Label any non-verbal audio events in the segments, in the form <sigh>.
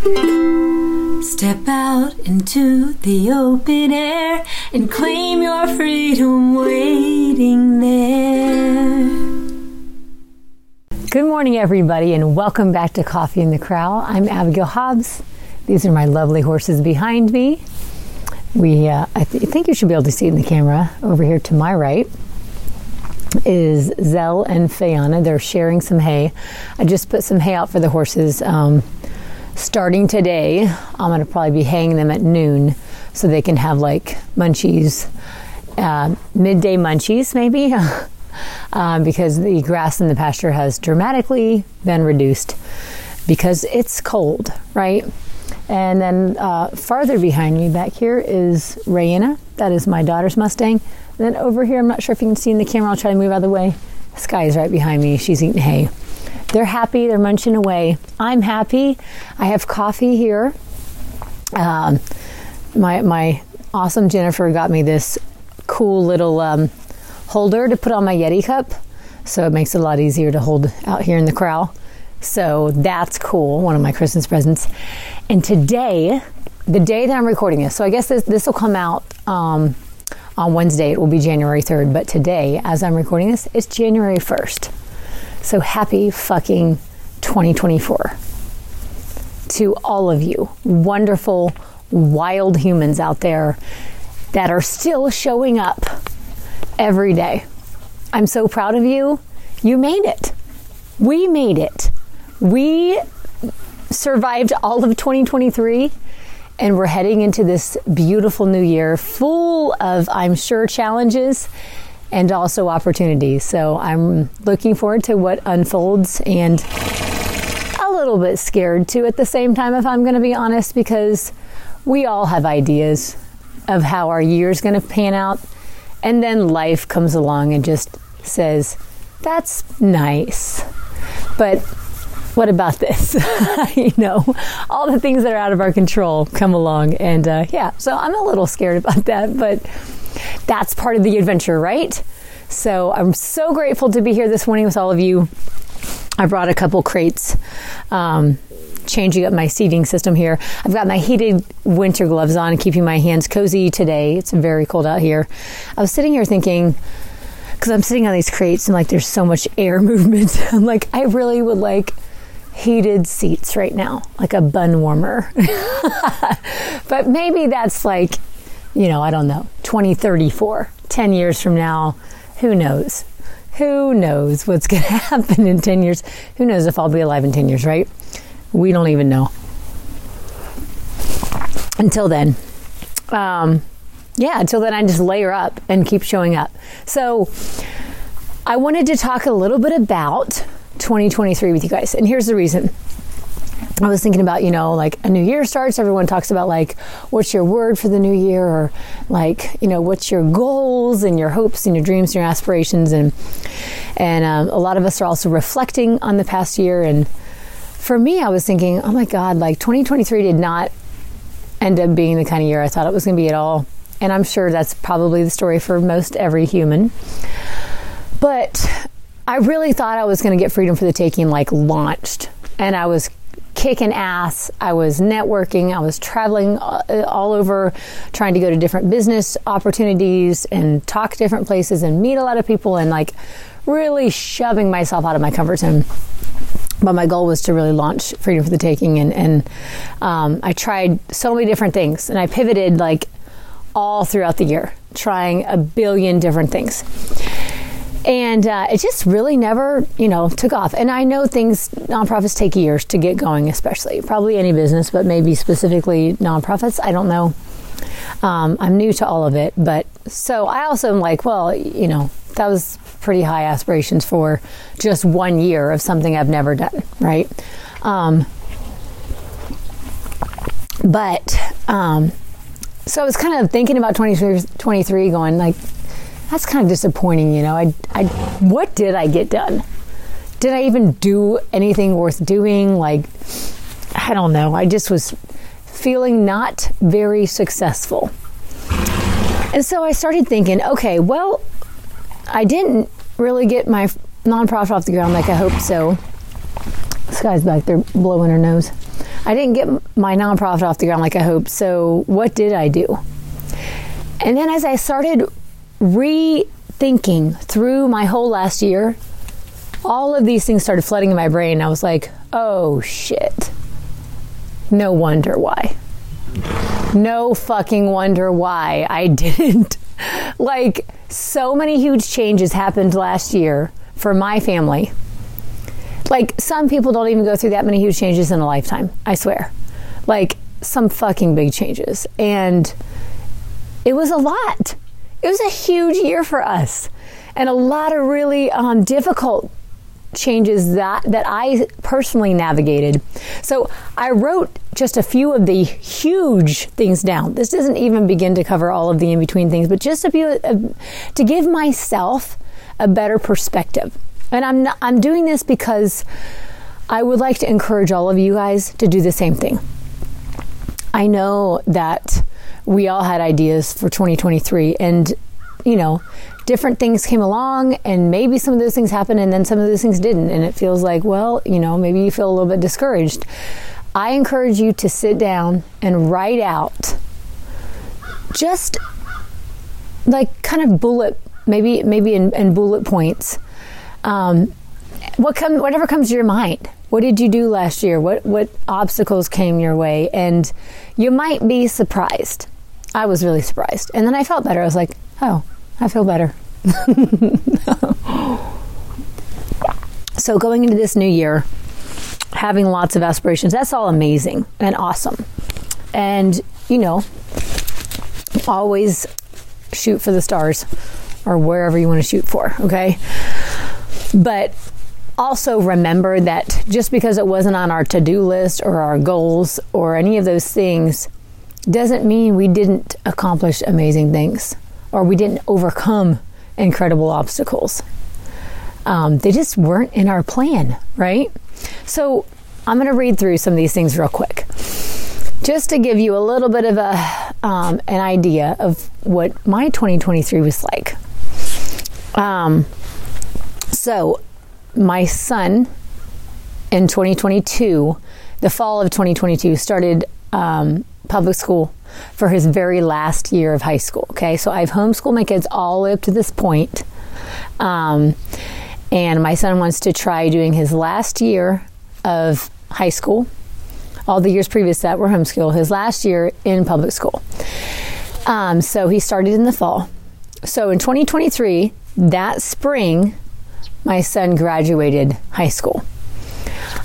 Step out into the open air and claim your freedom waiting there. Good morning, everybody, and welcome back to Coffee in the Corral. I'm Abigail Hobbs. These are my lovely horses behind me. We, uh, I th- think you should be able to see in the camera. Over here to my right is Zell and Fayana. They're sharing some hay. I just put some hay out for the horses. Um, starting today, I'm going to probably be hanging them at noon so they can have like munchies, uh, midday munchies maybe, <laughs> uh, because the grass in the pasture has dramatically been reduced because it's cold, right? And then uh, farther behind me back here is Raina. That is my daughter's Mustang. And then over here, I'm not sure if you can see in the camera, I'll try to move out of the way. Sky is right behind me. She's eating hay. They're happy, they're munching away. I'm happy. I have coffee here. Um, my, my awesome Jennifer got me this cool little um, holder to put on my Yeti cup. So it makes it a lot easier to hold out here in the corral. So that's cool, one of my Christmas presents. And today, the day that I'm recording this, so I guess this, this will come out um, on Wednesday, it will be January 3rd, but today, as I'm recording this, it's January 1st. So happy fucking 2024 to all of you, wonderful, wild humans out there that are still showing up every day. I'm so proud of you. You made it. We made it. We survived all of 2023 and we're heading into this beautiful new year full of, I'm sure, challenges and also opportunities. So I'm looking forward to what unfolds and a little bit scared too at the same time, if I'm going to be honest, because we all have ideas of how our year's going to pan out. And then life comes along and just says, that's nice. But what about this? <laughs> you know, all the things that are out of our control come along. And uh, yeah, so I'm a little scared about that, but that's part of the adventure, right? So I'm so grateful to be here this morning with all of you. I brought a couple crates. Um, changing up my seating system here. I've got my heated winter gloves on, keeping my hands cozy today. It's very cold out here. I was sitting here thinking, because I'm sitting on these crates and like there's so much air <laughs> movement. I'm like, I really would like heated seats right now, like a bun warmer. <laughs> but maybe that's like, you know, I don't know, 2034, 10 years from now, who knows? Who knows what's <laughs> going to happen in 10 years? Who knows if I'll be alive in 10 years, right? We don't even know. Until then, um, yeah, until then, I just layer up and keep showing up. So, I wanted to talk a little bit about 2023 with you guys. And here's the reason. I was thinking about, you know, like a new year starts, everyone talks about like what's your word for the new year or like, you know, what's your goals and your hopes and your dreams and your aspirations and and um, a lot of us are also reflecting on the past year and for me I was thinking, oh my god, like 2023 did not end up being the kind of year I thought it was going to be at all. And I'm sure that's probably the story for most every human. But I really thought I was going to get Freedom for the Taking like launched. And I was kicking ass. I was networking. I was traveling all over trying to go to different business opportunities and talk different places and meet a lot of people and like really shoving myself out of my comfort zone. But my goal was to really launch Freedom for the Taking. And, and um, I tried so many different things and I pivoted like all throughout the year, trying a billion different things and uh, it just really never you know took off. And i know things nonprofits take years to get going especially probably any business but maybe specifically nonprofits i don't know. Um, i'm new to all of it but so i also am like well you know that was pretty high aspirations for just one year of something i've never done right? Um, but um, so i was kind of thinking about 2023 going like that's kind of disappointing, you know. I, I, what did I get done? Did I even do anything worth doing? Like, I don't know. I just was feeling not very successful. And so I started thinking, okay, well, I didn't really get my nonprofit off the ground like I hoped so. This guy's back there blowing her nose. I didn't get my nonprofit off the ground like I hoped. So, what did I do? And then, as I started rethinking through my whole last year, all of these things started flooding in my brain. I was like, oh shit. No wonder why. No fucking wonder why I <laughs> didn't. like, so many huge changes happened last year for my family. Like, some people don't even go through that many huge changes in a lifetime, I swear. Like, some fucking big changes. And it was a lot. It was a huge year for us and a lot of really um, difficult changes that that I personally navigated. So I wrote just a few of the huge things down. This doesn't even begin to cover all of the in between things, but just a few uh, to give myself a better perspective. And I'm not, I'm doing this because I would like to encourage all of you guys to do the same thing. I know that we all had ideas for 2023 and you know different things came along and maybe some of those things happened and then some of those things didn't. And it feels like well you know maybe you feel a little bit discouraged. I encourage you to sit down and write out just like kind of bullet maybe maybe in, in bullet points. Um, what come whatever comes to your mind. What did you do last year? What what obstacles came your way? And you might be surprised i was really surprised and then i felt better i was like oh I feel better. <laughs> so, going into this new year, having lots of aspirations, that's all amazing and awesome. And, you know, always shoot for the stars or wherever you want to shoot for, okay? But also remember that just because it wasn't on our to do list or our goals or any of those things doesn't mean we didn't accomplish amazing things or we didn't overcome incredible obstacles. Um, they just weren't in our plan, right? So I'm going to read through some of these things real quick, just to give you a little bit of a um, an idea of what my 2023 was like. Um, so my son in 2022, the fall of 2022, started um, public school for his very last year of high school. Okay, so I've homeschooled my kids all the way up to this point. Um, and my son wants to try doing his last year of high school. All the years previous that were homeschool, his last year in public school. Um, so he started in the fall. So in 2023, that spring, my son graduated high school.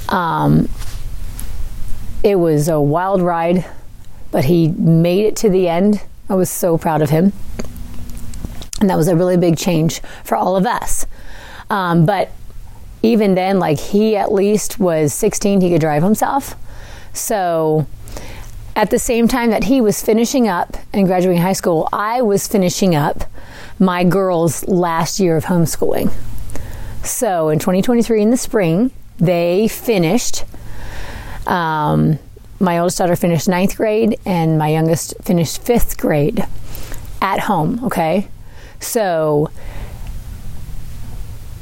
Um, it was a wild ride but he made it to the end. I was so proud of him. And that was a really big change for all of us. Um, but even then, like he at least was 16, he could drive himself. So at the same time that he was finishing up and graduating high school, I was finishing up my girls' last year of homeschooling. So in 2023 in the spring, they finished. Um, my oldest daughter finished ninth grade and my youngest finished fifth grade at home, okay? So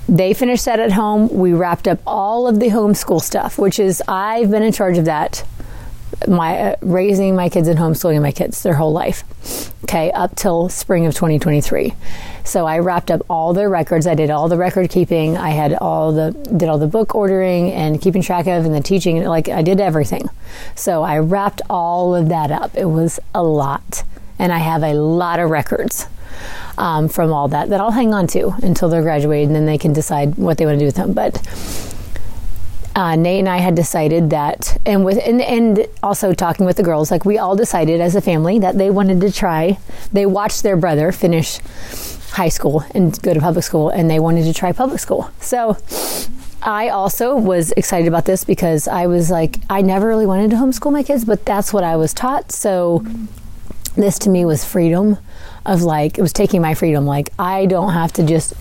they finished that at home. We wrapped up all of the homeschool stuff, which is, I've been in charge of that. My uh, raising my kids and homeschooling my kids their whole life, okay, up till spring of 2023. So I wrapped up all their records. I did all the record keeping. I had all the did all the book ordering and keeping track of and the teaching. Like I did everything. So I wrapped all of that up. It was a lot, and I have a lot of records. Um, from all that that I'll hang on to until they're graduated and then they can decide what they want to do with them. But uh, Nate and I had decided that, and with and, and also talking with the girls, like we all decided as a family that they wanted to try. They watched their brother finish high school and go to public school, and they wanted to try public school. So I also was excited about this because I was like, I never really wanted to homeschool my kids, but that's what I was taught. So this to me was freedom of like, it was taking my freedom. Like, I don't have to just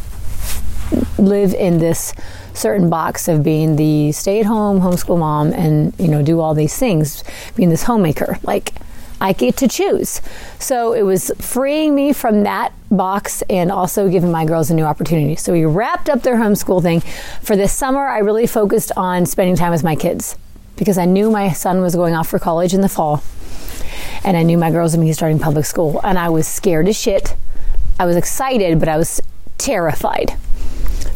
live in this certain box of being the stay at home homeschool mom and, you know, do all these things, being this homemaker. Like, I get to choose. So it was freeing me from that box and also giving my girls a new opportunity. So we wrapped up their homeschool thing. For this summer, I really focused on spending time with my kids. because I knew my son was going off for college in the fall. And I knew my girls would be starting public school. And I was scared as shit. I was excited, but I was terrified.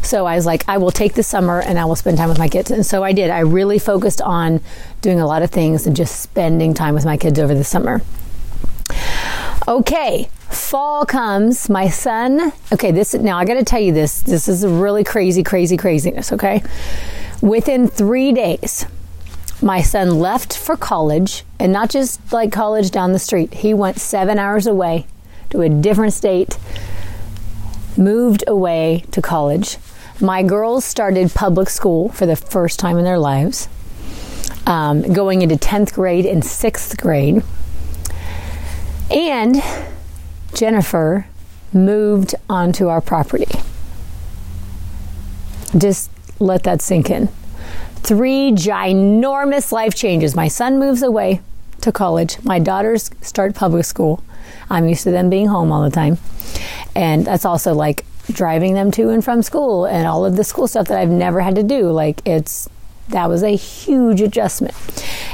So I was like, I will take the summer and I will spend time with my kids. And so I did. I really focused on doing a lot of things and just spending time with my kids over the summer. Okay, fall comes. My son, okay, this now I got to tell you this. This is really crazy, crazy, craziness, okay? Within three days, my son left for college and not just like college down the street. He went seven hours away to a different state, moved away to college. My girls started public school for the first time in their lives, um, going into 10th grade and 6th grade. And Jennifer moved onto our property. Just let that sink in. Three ginormous life changes. My son moves away to college. My daughters start public school. I'm used to them being home all the time. And that's also like driving them to and from school and all of the school stuff that I've never had to do. Like it's that was a huge adjustment.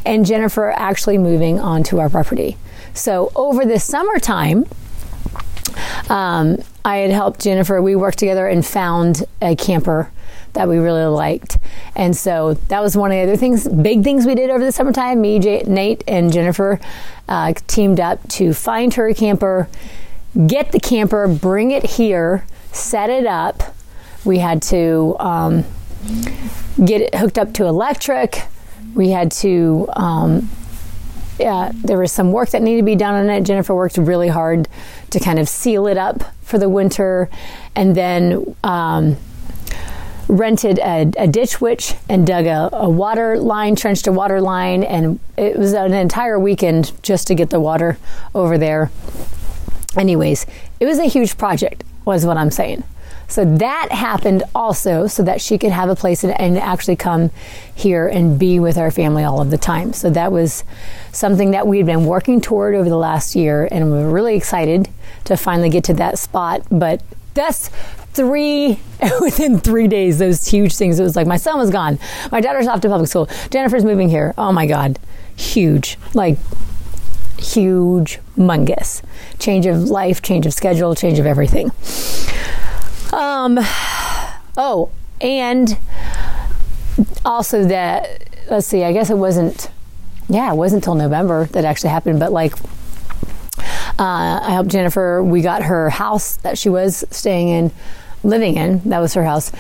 And Jennifer actually moving onto our property. So over the summertime, um, I had helped Jennifer. We worked together and found a camper that we really liked. And so that was one of the other things, big things we did over the summertime. Me, Nate, and Jennifer uh, teamed up to find her a camper, get the camper, bring it here, set it up. We had to um, get it hooked up to electric. We had to. Um, yeah, there was some work that needed to be done on it. Jennifer worked really hard to kind of seal it up for the winter, and then um, rented a, a, ditch witch and dug a, a, water line, trenched a water line, and it was an entire weekend just to get the water over there. Anyways, it was a huge project, was what I'm saying. So that happened also so that she could have a place and, actually come here and be with our family all of the time. So that was something that we'd been working toward over the last year, and we were really excited to finally get to that spot. But that's three <laughs> within three days those huge things it was like my son was gone my daughter's off to public school jennifer's moving here oh my god huge like huge mungus change of life change of schedule change of everything um oh and also that let's see i guess it wasn't yeah it wasn't until november that actually happened but like uh, I helped Jennifer. We got her house that she was staying in, living in. That was her house.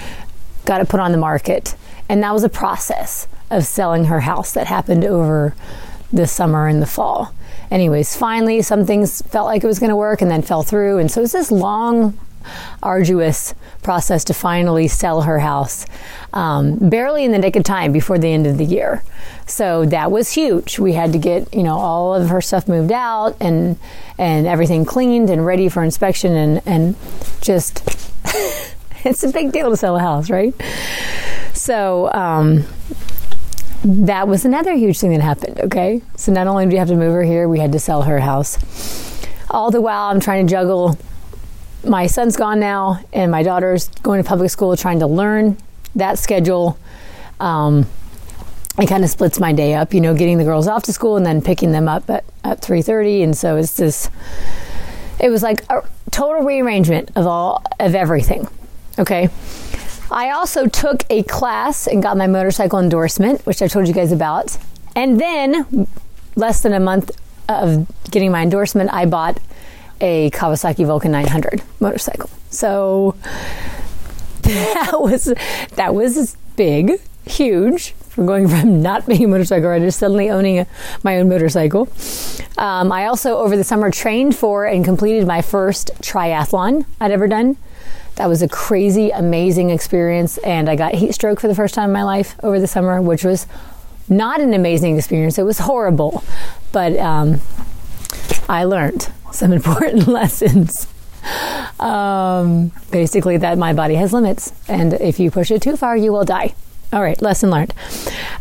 Got it put on the market, and that was a process of selling her house that happened over the summer and the fall. Anyways, finally, some things felt like it was going to work and then fell through, and so it's this long arduous process to finally sell her house, um, barely in the nick of time before the end of the year. So that was huge. We had to get you know all of her stuff moved out and and everything cleaned and ready for inspection and and just <laughs> it's a big deal to sell a house, right? So. Um, that was another huge thing that happened, okay? So not only did we have to move her here, we had to sell her house. All the while, I'm trying to juggle my son's gone now, and my daughter's going to public school, trying to learn that schedule. Um, it kind of splits my day up, you know, getting the girls off to school and then picking them up at, at 3.30. And so it's this, it was like a total rearrangement of all, of everything. Okay. I also took a class and got my motorcycle endorsement, which I told you guys about. And then, less than a month of getting my endorsement, I bought a Kawasaki Vulcan 900 motorcycle. So <laughs> that was that was big, huge. From going from not being a motorcycle rider to suddenly owning a, my own motorcycle. Um, I also, over the summer, trained for and completed my first triathlon I'd ever done. That was a crazy, amazing experience, and I got heat stroke for the first time in my life over the summer, which was not an amazing experience. It was horrible, but um, I learned some <laughs> important lessons. Um, basically, that my body has limits, and if you push it too far, you will die. All right, lesson learned.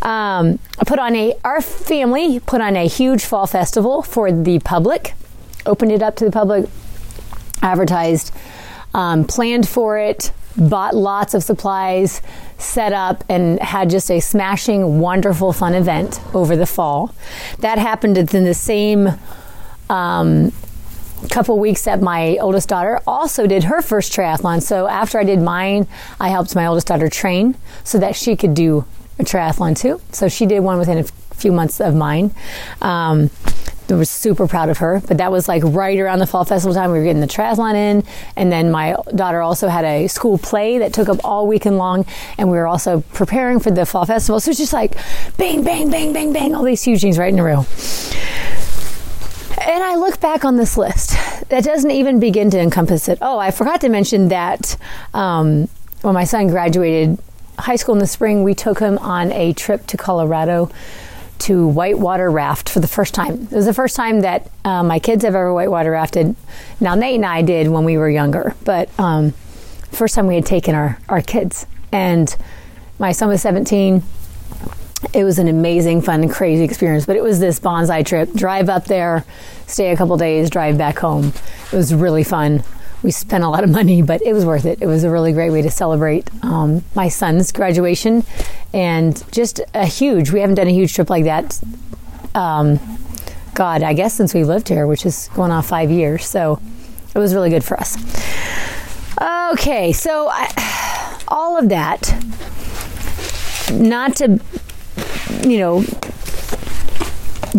Um, I put on a our family put on a huge fall festival for the public, opened it up to the public, advertised, um, planned for it, bought lots of supplies, set up, and had just a smashing, wonderful, fun event over the fall. That happened in the same um, couple weeks that my oldest daughter also did her first triathlon. So after I did mine, I helped my oldest daughter train so that she could do a triathlon too. So she did one within a few months of mine. Um, I was super proud of her. But that was like right around the fall festival time. We were getting the triathlon in, and then my daughter also had a school play that took up all weekend long, and we were also preparing for the fall festival. So it's just like bang, bang, bang, bang, bang, all these huge things right in a row. And I look back on this list that doesn't even begin to encompass it. Oh, I forgot to mention that um, when my son graduated high school in the spring, we took him on a trip to Colorado to whitewater raft for the first time. It was the first time that uh, my kids have ever whitewater rafted. Now, Nate and I did when we were younger, but um, first time we had taken our, our kids. And my son was 17 it was an amazing, fun, crazy experience. But it was this bonsai trip. Drive up there, stay a couple days, drive back home. It was really fun. We spent a lot of money, but it was worth it. It was a really great way to celebrate um, my son's graduation, and just a huge. We haven't done a huge trip like that. Um, God, I guess since we lived here, which is going on five years. So it was really good for us. Okay, so I, all of that, not to you know,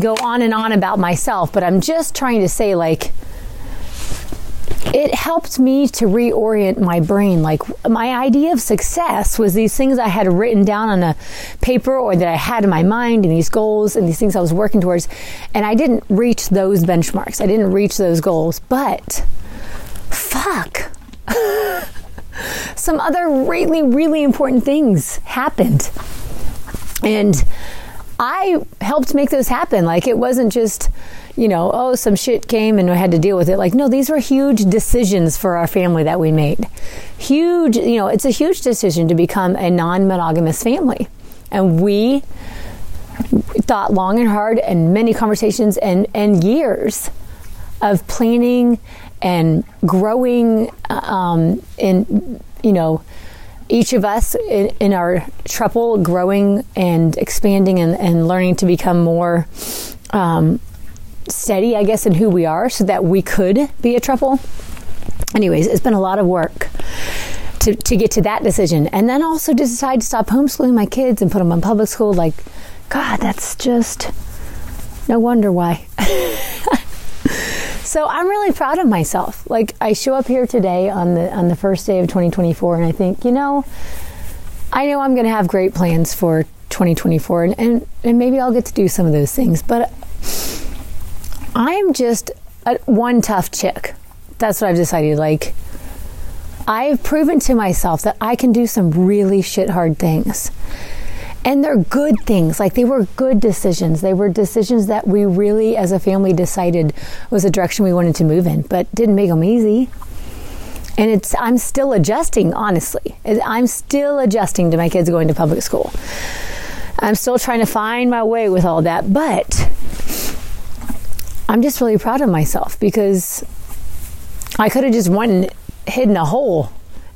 go on and on about myself, but I'm just trying to say, like, it helped me to reorient my brain. Like, my idea of success was these things I had written down on a paper or that I had in my mind and these goals and these things I was working towards. And I didn't reach those benchmarks, I didn't reach those goals, but fuck. <laughs> Some other really, really important things happened. And I helped make those happen. Like it wasn't just, you know, oh, some shit came and I had to deal with it. Like, no, these were huge decisions for our family that we made. Huge, you know, it's a huge decision to become a non monogamous family. And we thought long and hard and many conversations and, and years of planning and growing um, in, you know, each of us in, in our throuple growing and expanding and, and learning to become more um, steady, I guess, in who we are so that we could be a throuple. Anyways, it's been a lot of work. To, to get to that decision and then also to decide to stop homeschooling my kids and put them in public school like god that's just no wonder why <laughs> So I'm really proud of myself. Like I show up here today on the on the first day of 2024 and I think, you know, I know I'm going to have great plans for 2024 and, and, and maybe I'll get to do some of those things, but I'm just a, one tough chick. That's what I've decided like I've proven to myself that I can do some really shit hard things. And they're good things like they were good decisions. They were decisions that we really as a family decided was the direction we wanted to move in but didn't make them easy. And it's i'm still adjusting honestly. I'm still adjusting to my kids going to public school. I'm still trying to find my way with all that but i'm just really proud of myself because i could have just went and hidden a hole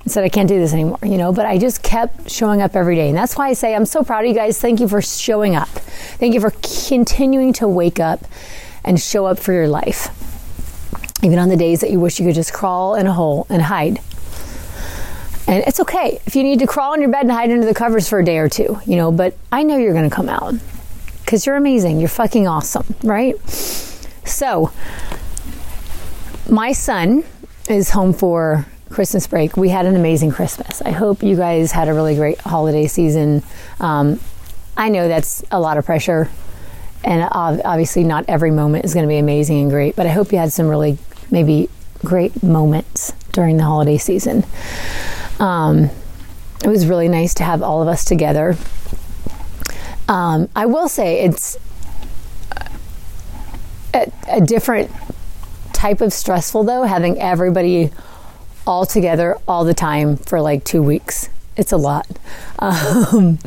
and said, I can't do this anymore, you know, but I just kept showing up every day. And that's why I say, I'm so proud of you guys. Thank you for showing up. Thank you for continuing to wake up and show up for your life. Even on the days that you wish you could just crawl in a hole and hide. And it's okay if you need to crawl in your bed and hide under the covers for a day or two, you know, but I know you're going to come out because you're amazing. You're fucking awesome, right? So, my son is home for Christmas break, we had an amazing Christmas. I hope you guys had a really great holiday season. Um, I know that's a lot of pressure, and obviously, not every moment is going to be amazing and great, but I hope you had some really maybe great moments during the holiday season. Um, it was really nice to have all of us together. Um, I will say it's a, a different type of stressful, though, having everybody all together all the time for like two weeks. It's a lot. <laughs> Um,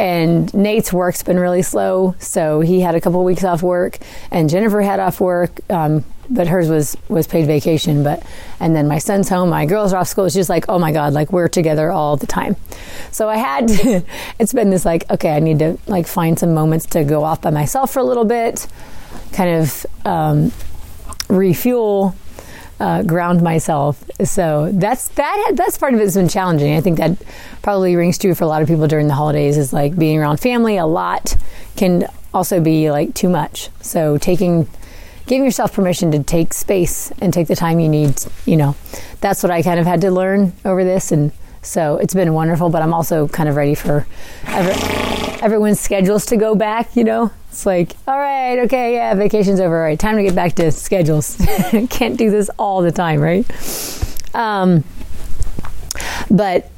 and Nate's work's been really slow, so he had a couple of weeks off work, and Jennifer had off work, um, but hers was was paid vacation. But and then my son's home, my girls are off school. It's just like, oh my god, like we're together all the time. So I had, to, <laughs> it's been this like, okay, I need to like find some moments to go off by myself for a little bit, kind of um, refuel uh, ground myself. So that's that. That's part of it has been challenging. I think that probably rings true for a lot of people during the holidays. Is like being around family a lot can also be like too much. So taking giving yourself permission to take space and take the time you need. You know, that's what I kind of had to learn over this and. So it's been wonderful, but I'm also kind of ready for every, everyone's schedules to go back, you know? It's like, all right, okay, yeah, vacation's over. All right, time to get back to schedules. <laughs> Can't do this all the time, right? Um, but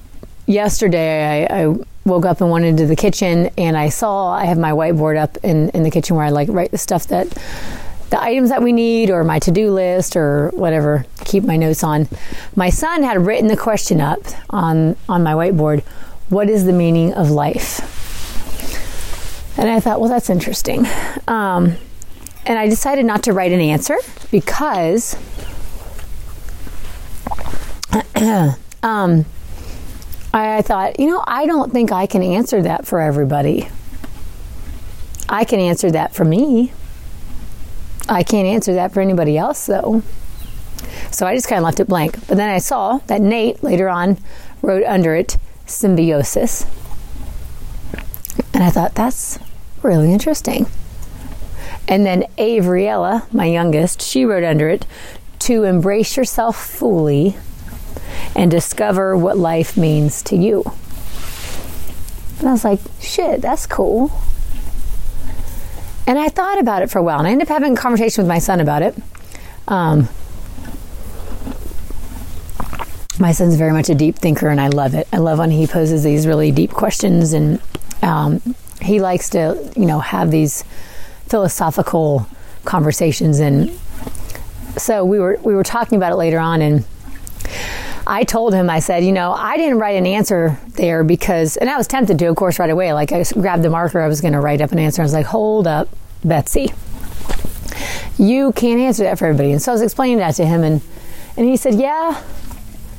yesterday I, I woke up and went into the kitchen and I saw I have my whiteboard up in, in the kitchen where I like write the stuff that the items that we need or my to-do list or whatever keep my notes on my son had written the question up on on my whiteboard what is the meaning of life and I thought, well, that's interesting. Um, and I decided not to write an answer because <clears throat> um, I, I thought, you know, I don't think I can answer that for everybody. I can answer that for me. I can't answer that for anybody else, though. So I just kind of left it blank. But then I saw that Nate later on wrote under it symbiosis. And I thought, that's really interesting. And then Avriella, my youngest, she wrote under it to embrace yourself fully and discover what life means to you. And I was like, shit, that's cool. And I thought about it for a while, and I ended up having a conversation with my son about it. Um, my son's very much a deep thinker, and I love it. I love when he poses these really deep questions and um, he likes to, you know, have these philosophical conversations and so we were we were talking about it later on and I told him, I said, you know, I didn't write an answer there because, and I was tempted to, of course, right away. Like I grabbed the marker, I was going to write up an answer. I was like, hold up, Betsy, you can't answer that for everybody. And so I was explaining that to him, and and he said, yeah,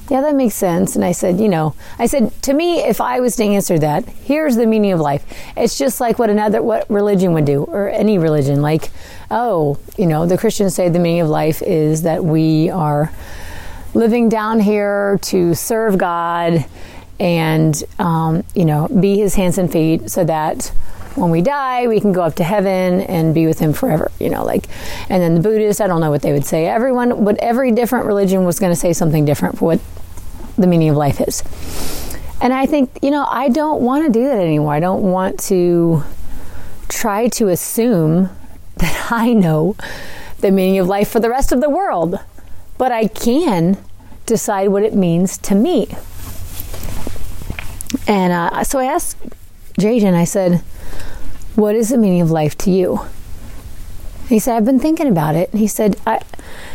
yeah, that makes sense. And I said, you know, I said, to me, if I was to answer that, here's the meaning of life. It's just like what another, what religion would do, or any religion. Like, oh, you know, the Christians say the meaning of life is that we are living down here to serve God and, um, you know, be his hands and feet so that when we die, we can go up to heaven and be with him forever. You know, like, and then the Buddhists, I don't know what they would say. Everyone, what every different religion was going to say something different for what the meaning of life is. And I think, you know, I don't want to do that anymore. I don't want to try to assume <laughs> that I know the meaning of life for the rest of the world, but I can decide what it means to me. And uh, so I asked Jaden, I said, what is the meaning of life to you? He said, I've been thinking about it. He said, I,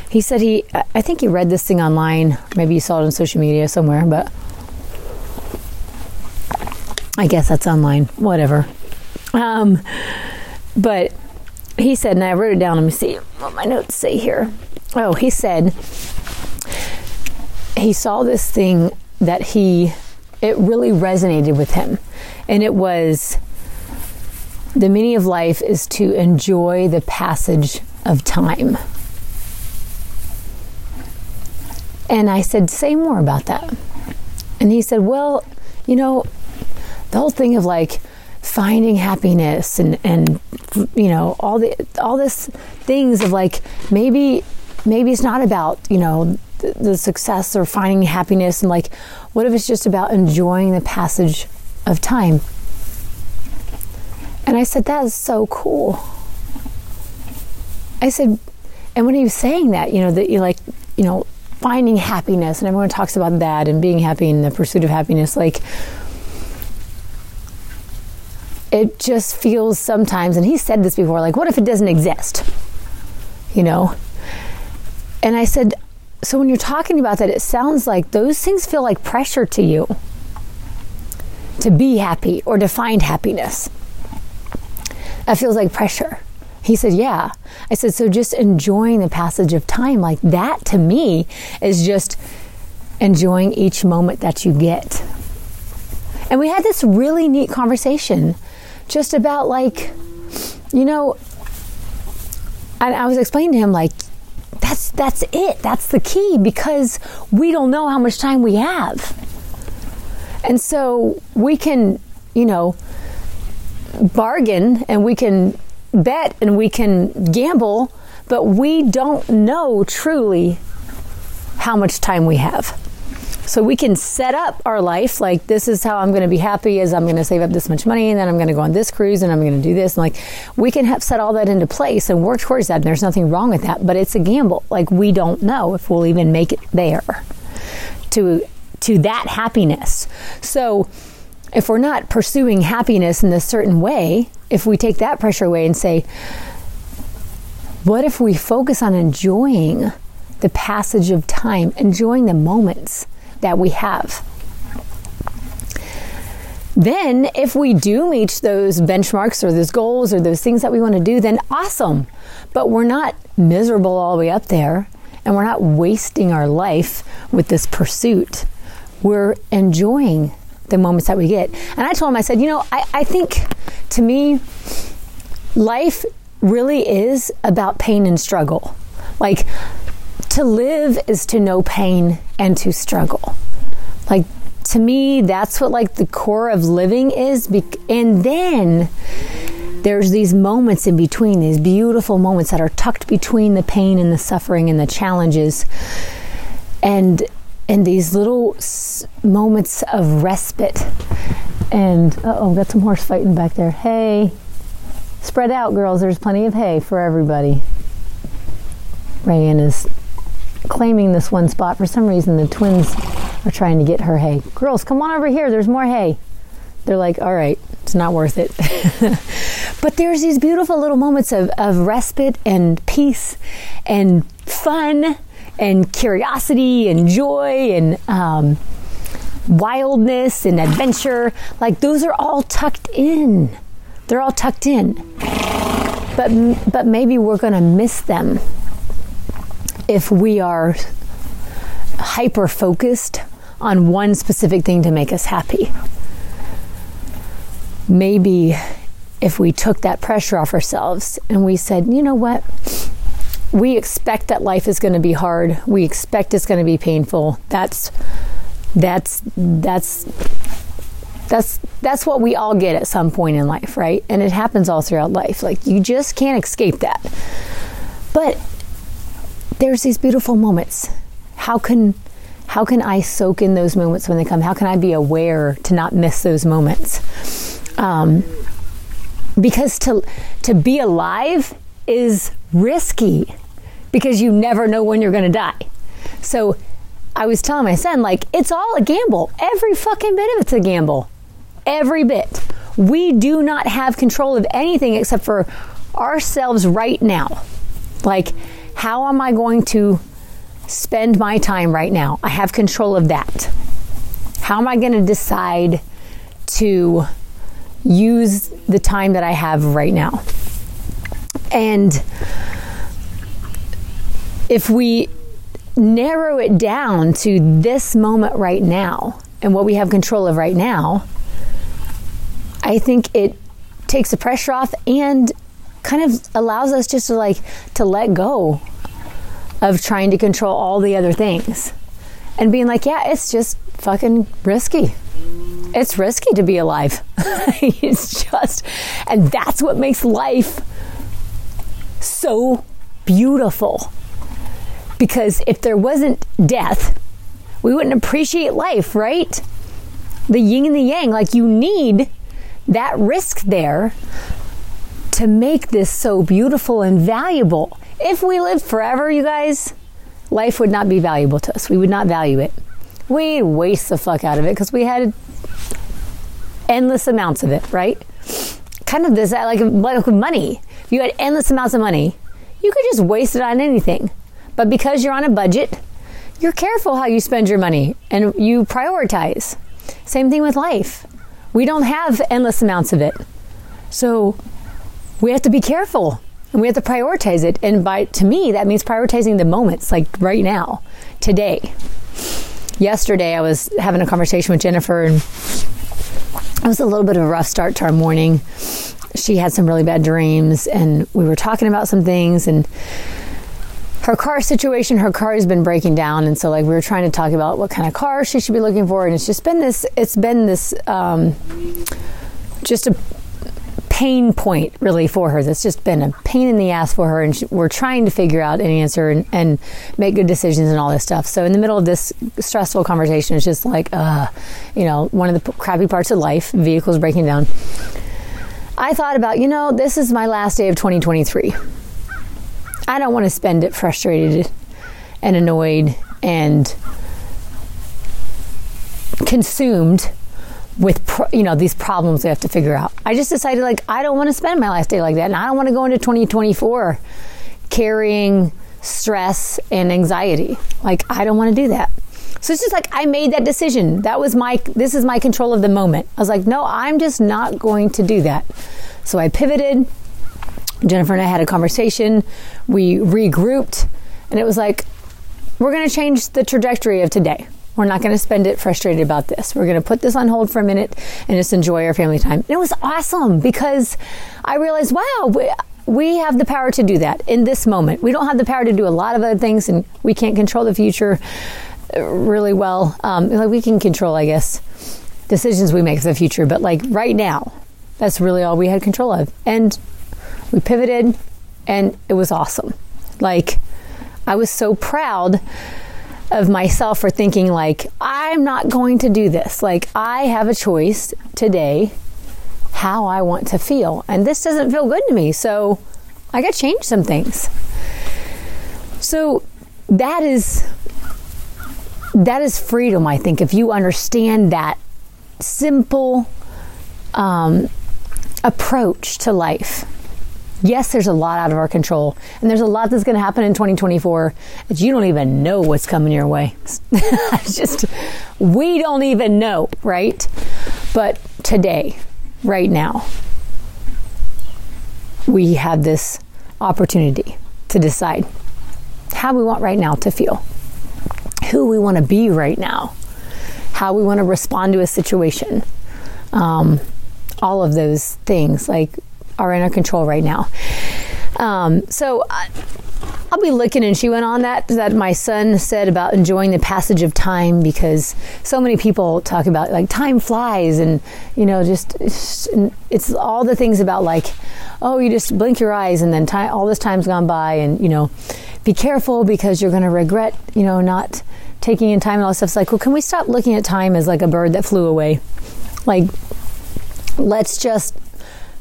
he said he, I think he read this thing online. Maybe you saw it on social media somewhere, but I guess that's online. Whatever. Um, but he said, and I wrote it down. Let me see what my notes say here. Oh, he said he saw this thing that he, it really resonated with him. And it was the meaning of life is to enjoy the passage of time. And I said, Say more about that. And he said, Well, you know, the whole thing of like finding happiness and, and you know, all the all this things of like maybe maybe it's not about, you know, the, success or finding happiness and like what if it's just about enjoying the passage of time? And I said, That is so cool. I said, and when he was saying that, you know, that you like, you know, finding happiness, and everyone talks about that and being happy and the pursuit of happiness, like, it just feels sometimes, and he said this before, like, what if it doesn't exist? You know? And I said, so when you're talking about that, it sounds like those things feel like pressure to you. to be happy or to find happiness. That feels like pressure. He said, Yeah. I said, So just enjoying the passage of time like that to me is just enjoying each moment that you get. And we had this really neat conversation just about like, you know, and I was explaining to him like, that's that's it. That's the key because we don't know how much time we have. And so we can, you know, bargain and we can bet and we can gamble, but we don't know truly how much time we have. So we can set up our life like this is how I'm going to be happy is I'm going to save up this much money and then I'm going to go on this cruise and I'm going to do this and like we can have set all that into place and work towards that and there's nothing wrong with that, but it's a gamble. Like we don't know if we'll even make it there to to that happiness. So if we're not pursuing happiness in a certain way, if we take that pressure away and say, what if we focus on enjoying the passage of time, enjoying the moments that we have? Then, if we do meet those benchmarks or those goals or those things that we want to do, then awesome. But we're not miserable all the way up there and we're not wasting our life with this pursuit. We're enjoying the moments that we get. And I told him, I said, you know, I, I think to me, life really is about pain and struggle. Like, to live is to know pain and to struggle. Like, to me, that's what like the core of living is. And then there's these moments in between, these beautiful moments that are tucked between the pain and the suffering and the challenges. And and these little moments of respite. And oh, got some horse fighting back there. Hey, spread out, girls. There's plenty of hay for everybody. Rayanne is claiming this one spot. For some reason, the twins are trying to get her hay. Girls, come on over here. There's more hay. They're like, all right, it's not worth it. <laughs> but there's these beautiful little moments of, of respite and peace and fun and curiosity and joy and um, wildness and adventure. Like those are all tucked in. They're all tucked in. But, but maybe we're going to miss them if we are hyper focused on one specific thing to make us happy. Maybe if we took that pressure off ourselves and we said, you know what? we expect that life is going to be hard. We expect it's going to be painful. That's that's that's that's that's what we all get at some point in life, right? And it happens all throughout life. Like you just can't escape that. But there's these beautiful moments. How can how can I soak in those moments when they come? How can I be aware to not miss those moments? Um, because to to be alive is risky because you never know when you're going to die. So I was telling my son, like, it's all a gamble. Every fucking bit of it's a gamble. Every bit. We do not have control of anything except for ourselves right now. Like, how am I going to spend my time right now? I have control of that. How am I going to decide to use the time that I have right now? And if we narrow it down to this moment right now and what we have control of right now, I think it takes the pressure off and kind of allows us just to like to let go of trying to control all the other things and being like, yeah, it's just fucking risky. It's risky to be alive. <laughs> it's just, and that's what makes life so beautiful. Because if there wasn't death, we wouldn't appreciate life, right? The yin and the yang, like you need that risk there to make this so beautiful and valuable. If we lived forever, you guys, life would not be valuable to us. We would not value it. We'd waste the fuck out of it because we had endless amounts of it, right? Kind of this like like money. If you had endless amounts of money, you could just waste it on anything. But because you're on a budget, you're careful how you spend your money and you prioritize. Same thing with life. We don't have endless amounts of it. So we have to be careful and we have to prioritize it. And by to me, that means prioritizing the moments, like right now, today. Yesterday, I was having a conversation with Jennifer, and it was a little bit of a rough start to our morning. She had some really bad dreams, and we were talking about some things, and her car situation, her car has been breaking down, and so like we were trying to talk about what kind of car she should be looking for, and it's just been this, it's been this, um, just a pain point really for her. That's just been a pain in the ass for her, and she, we're trying to figure out an answer and, and, make good decisions and all this stuff. So in the middle of this stressful conversation, it's just like, uh, you know, one of the crappy parts of life, vehicles breaking down. I thought about, you know, this is my last day of 2023. I don't want to spend it frustrated and annoyed and consumed with pro, you know these problems we have to figure out. I just decided like I don't want to spend my last day like that, and I don't want to go into 2024 carrying stress and anxiety. Like I don't want to do that. So it's just like I made that decision. That was my this is my control of the moment. I was like, no, I'm just not going to do that. So I pivoted. Jennifer and I had a conversation. We regrouped, and it was like, we're going to change the trajectory of today. We're not going to spend it frustrated about this. We're going to put this on hold for a minute and just enjoy our family time. And it was awesome because I realized, wow, we, we have the power to do that in this moment. We don't have the power to do a lot of other things, and we can't control the future really well. Um, like we can control, I guess, decisions we make for the future, but like right now, that's really all we had control of. And we pivoted, and it was awesome. Like I was so proud of myself for thinking like I'm not going to do this. Like I have a choice today how I want to feel. And this doesn't feel good to me. So I got to change some things. So that is that is freedom, I think, if you understand that simple um, approach to life yes, there's a lot out of our control, and there's a lot that's going to happen in 2024 that you don't even know what's coming your way. <laughs> just, we don't even know, right? But today, right now, we have this opportunity to decide how we want right now to feel, who we want to be right now, how we want to respond to a situation. Um, all of those things like are in our control right now. Um, so I'll be looking, and she went on that that my son said about enjoying the passage of time because so many people talk about like time flies, and you know just it's, it's all the things about like oh you just blink your eyes and then time all this time's gone by, and you know be careful because you're going to regret you know not taking in time and all this stuff. It's like well, can we stop looking at time as like a bird that flew away? Like let's just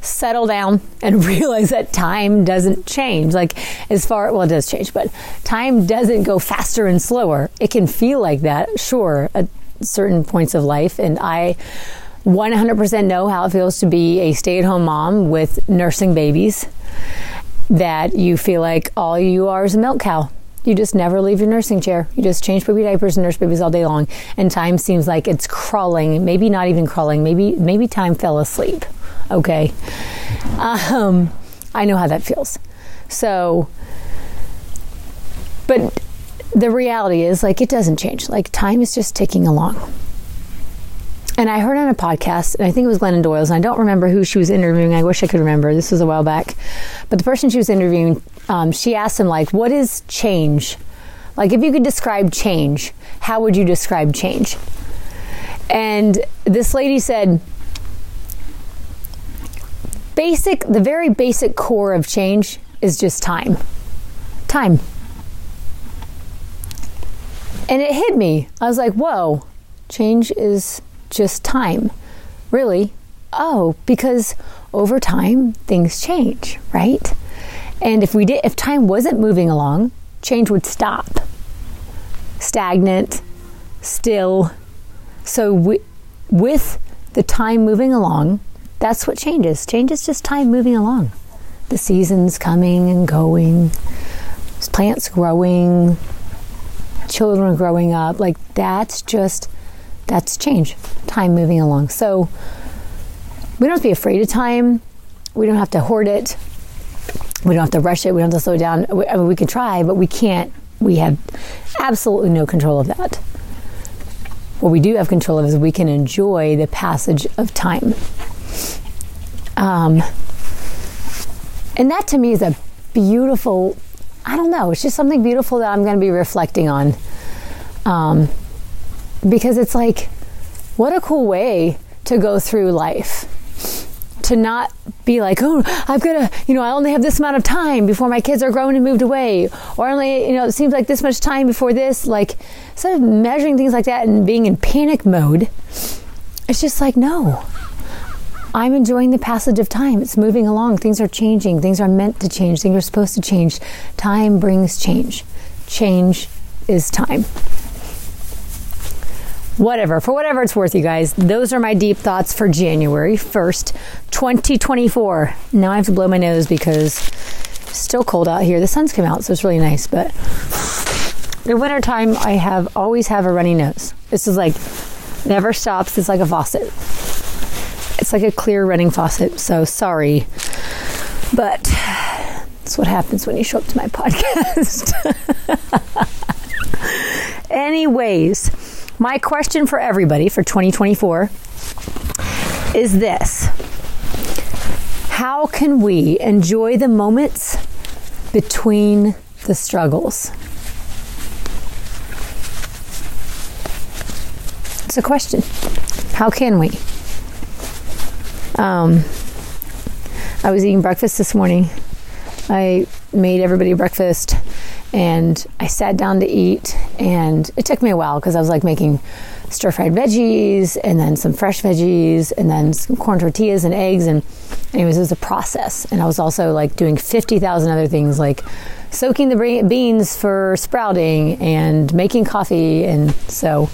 settle down and <laughs> realize that time doesn't change. Like, as far, well, it does change, but time doesn't go faster and slower. It can feel like that, sure, at certain points of life. And I 100% know how it feels to be a stay at home mom with nursing babies, that you feel like all you are is a milk cow. You just never leave your nursing chair. You just change baby diapers and nurse babies all day long. And time seems like it's crawling, maybe not even crawling, maybe maybe time fell asleep okay? Um, I know how that feels. So, but the reality is, like, it doesn't change. Like, time is just ticking along. And I heard on a podcast, and I think it was Glennon Doyle's, and I don't remember who she was interviewing. I wish I could remember. This was a while back. But the person she was interviewing, um, she asked him, like, what is change? Like, if you could describe change, how would you describe change? And this lady said, basic, the very basic core of change is just time. Time. And it hit me. I was like, whoa, change is just time. Really? Oh, because over time things change, right? And if we did if time wasn't moving along, change would stop. Stagnant, still. So we, with the time moving along, that's what changes. Change is just time moving along. The seasons coming and going, plants growing, children growing up. Like that's just, that's change, time moving along. So we don't have to be afraid of time. We don't have to hoard it. We don't have to rush it. We don't have to slow down. I mean, we can try, but we can't. We have absolutely no control of that. What we do have control of is we can enjoy the passage of time. Um, and that to me is a beautiful, I don't know, it's just something beautiful that I'm going to be reflecting on. Um, because it's like, what a cool way to go through life to not be like, oh, I've got to, you know, I only have this amount of time before my kids are grown and moved away, or only, you know, it seems like this much time before this. Like, instead of measuring things like that and being in panic mode, it's just like, no, I'm enjoying the passage of time. It's moving along. Things are changing. Things are meant to change. Things are supposed to change. Time brings change. Change is time whatever, for whatever it's worth, you guys. Those are my deep thoughts for January 1st, 2024. Now I have to blow my nose because it's still cold out here. The sun's come out, so it's really nice, but in wintertime, I have always have a runny nose. This is like never stops. It's like a faucet. It's like a clear running faucet. So sorry, but that's what happens when you show up to my <laughs> podcast. Anyways, my question for everybody for 2024 is this How can we enjoy the moments between the struggles? It's a question. How can we? Um, I was eating breakfast this morning. I made everybody breakfast and I sat down to eat, and it took me a while because I was like making stir fried veggies and then some fresh veggies and then some corn tortillas and eggs. And, anyways, it was a process. And I was also like doing 50,000 other things like soaking the beans for sprouting and making coffee. And so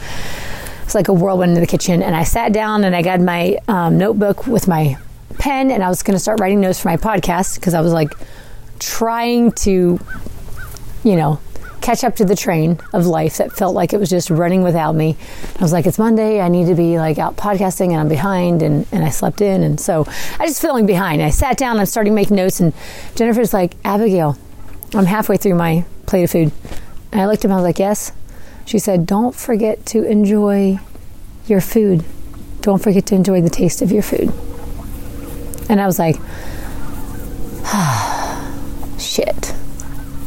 it's like a whirlwind in the kitchen. And I sat down and I got my um, notebook with my pen and I was going to start writing notes for my podcast because I was like trying to you know, catch up to the train of life that felt like it was just running without me. I was like, it's Monday. I need to be like out podcasting and I'm behind and, and I slept in. And so I just feeling behind. I sat down, I'm starting to make notes and Jennifer's like, Abigail, I'm halfway through my plate of food. And I looked at him, I was like, yes. She said, don't forget to enjoy your food. Don't forget to enjoy the taste of your food. And I was like, ah, <sighs> shit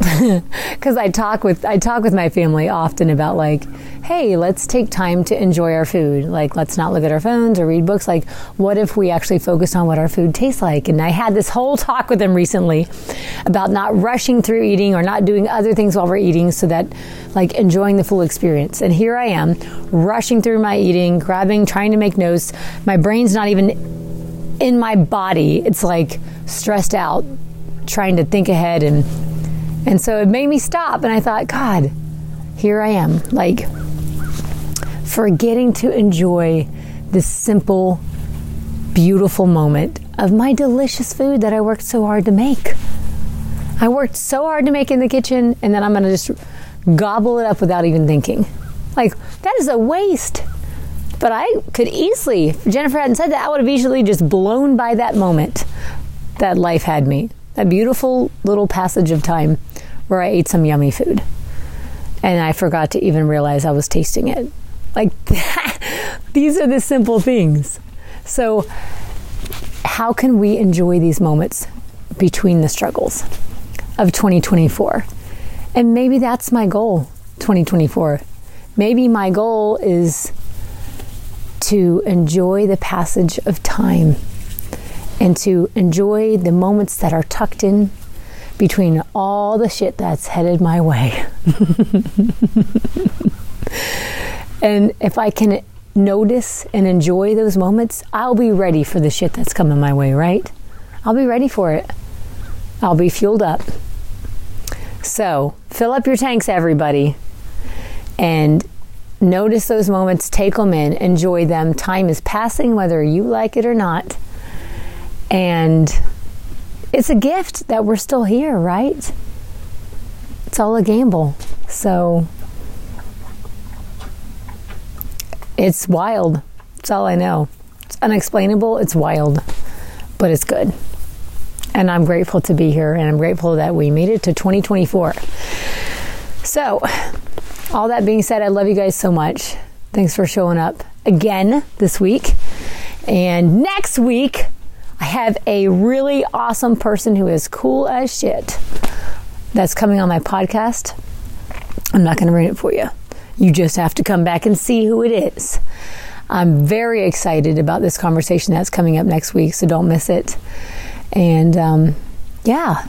<laughs> because I talk with I talk with my family often about like, hey, let's take time to enjoy our food. Like, let's not look at our phones or read books. Like, what if we actually focused on what our food tastes like? And I had this whole <laughs> talk with them recently about not rushing through eating or not doing other things while we're eating, so that like enjoying the full experience. And here I am, rushing through my eating, grabbing, trying to make notes. My brain's not even in my body. It's like stressed out, trying to think ahead and and so it made me stop and I thought, God, here I am, like forgetting to enjoy this simple, beautiful moment of my delicious food that I worked so hard to make. I worked so hard to make in the kitchen and then I'm to just gobble it up without even thinking. Like, that is a waste. But I could easily, if Jennifer hadn't said that, I would have easily just blown by that moment that life had me. That beautiful little passage of time where I ate some yummy food. And I forgot to even realize I was tasting it. Like, <laughs> these are the simple things. So, how can we enjoy these moments between the struggles of 2024? And maybe that's my goal, 2024. Maybe my goal is to enjoy the passage of time and to enjoy the moments that are tucked in between all the shit that's headed my way. and if I can notice and enjoy those moments, I'll be ready for the shit that's coming my way, right? I'll be ready for it. I'll be fueled up. So, fill up your tanks, everybody, and notice those moments, take them in, enjoy them. Time is passing, whether you like it or not. And it's a gift that we're still here, right? It's all a gamble. So it's wild. That's all I know. It's unexplainable. It's wild, but it's good. And I'm grateful to be here and I'm grateful that we made it to 2024. So, all that being said, I love you guys so much. Thanks for showing up again this week. And next week, I have a really awesome person who is cool as shit that's coming on my podcast. I'm not going to read it for you. You just have to come back and see who it is. I'm very excited about this conversation that's coming up next week, so don't miss it. And um, yeah,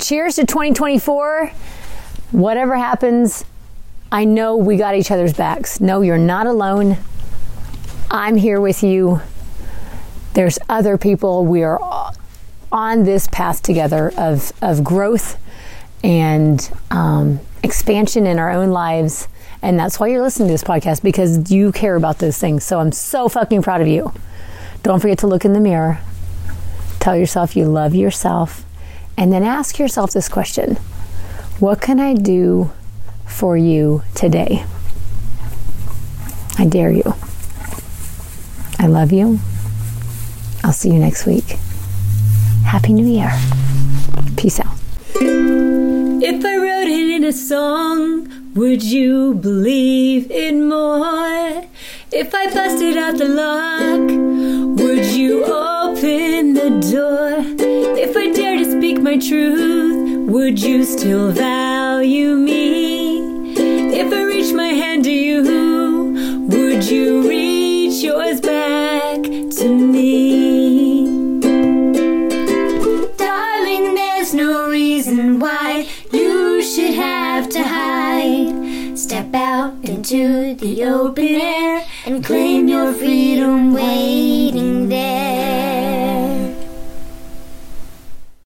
cheers to 2024. Whatever happens, I know we got each other's backs. No, you're not alone. I'm here with you. There's other people. We are on this path together of, of growth and um, expansion in our own lives. And that's why you're listening to this podcast because you care about those things. So I'm so fucking proud of you. Don't forget to look in the mirror, tell yourself you love yourself, and then ask yourself this question What can I do for you today? I dare you. I love you. I'll see you next week. Happy New Year. Peace out. If I wrote it in a song, would you believe it more? If I busted out the lock, would you open the door? If I dare to speak my truth, would you still value me? If I reach my hand to you, would you into the open air and claim your freedom waiting there.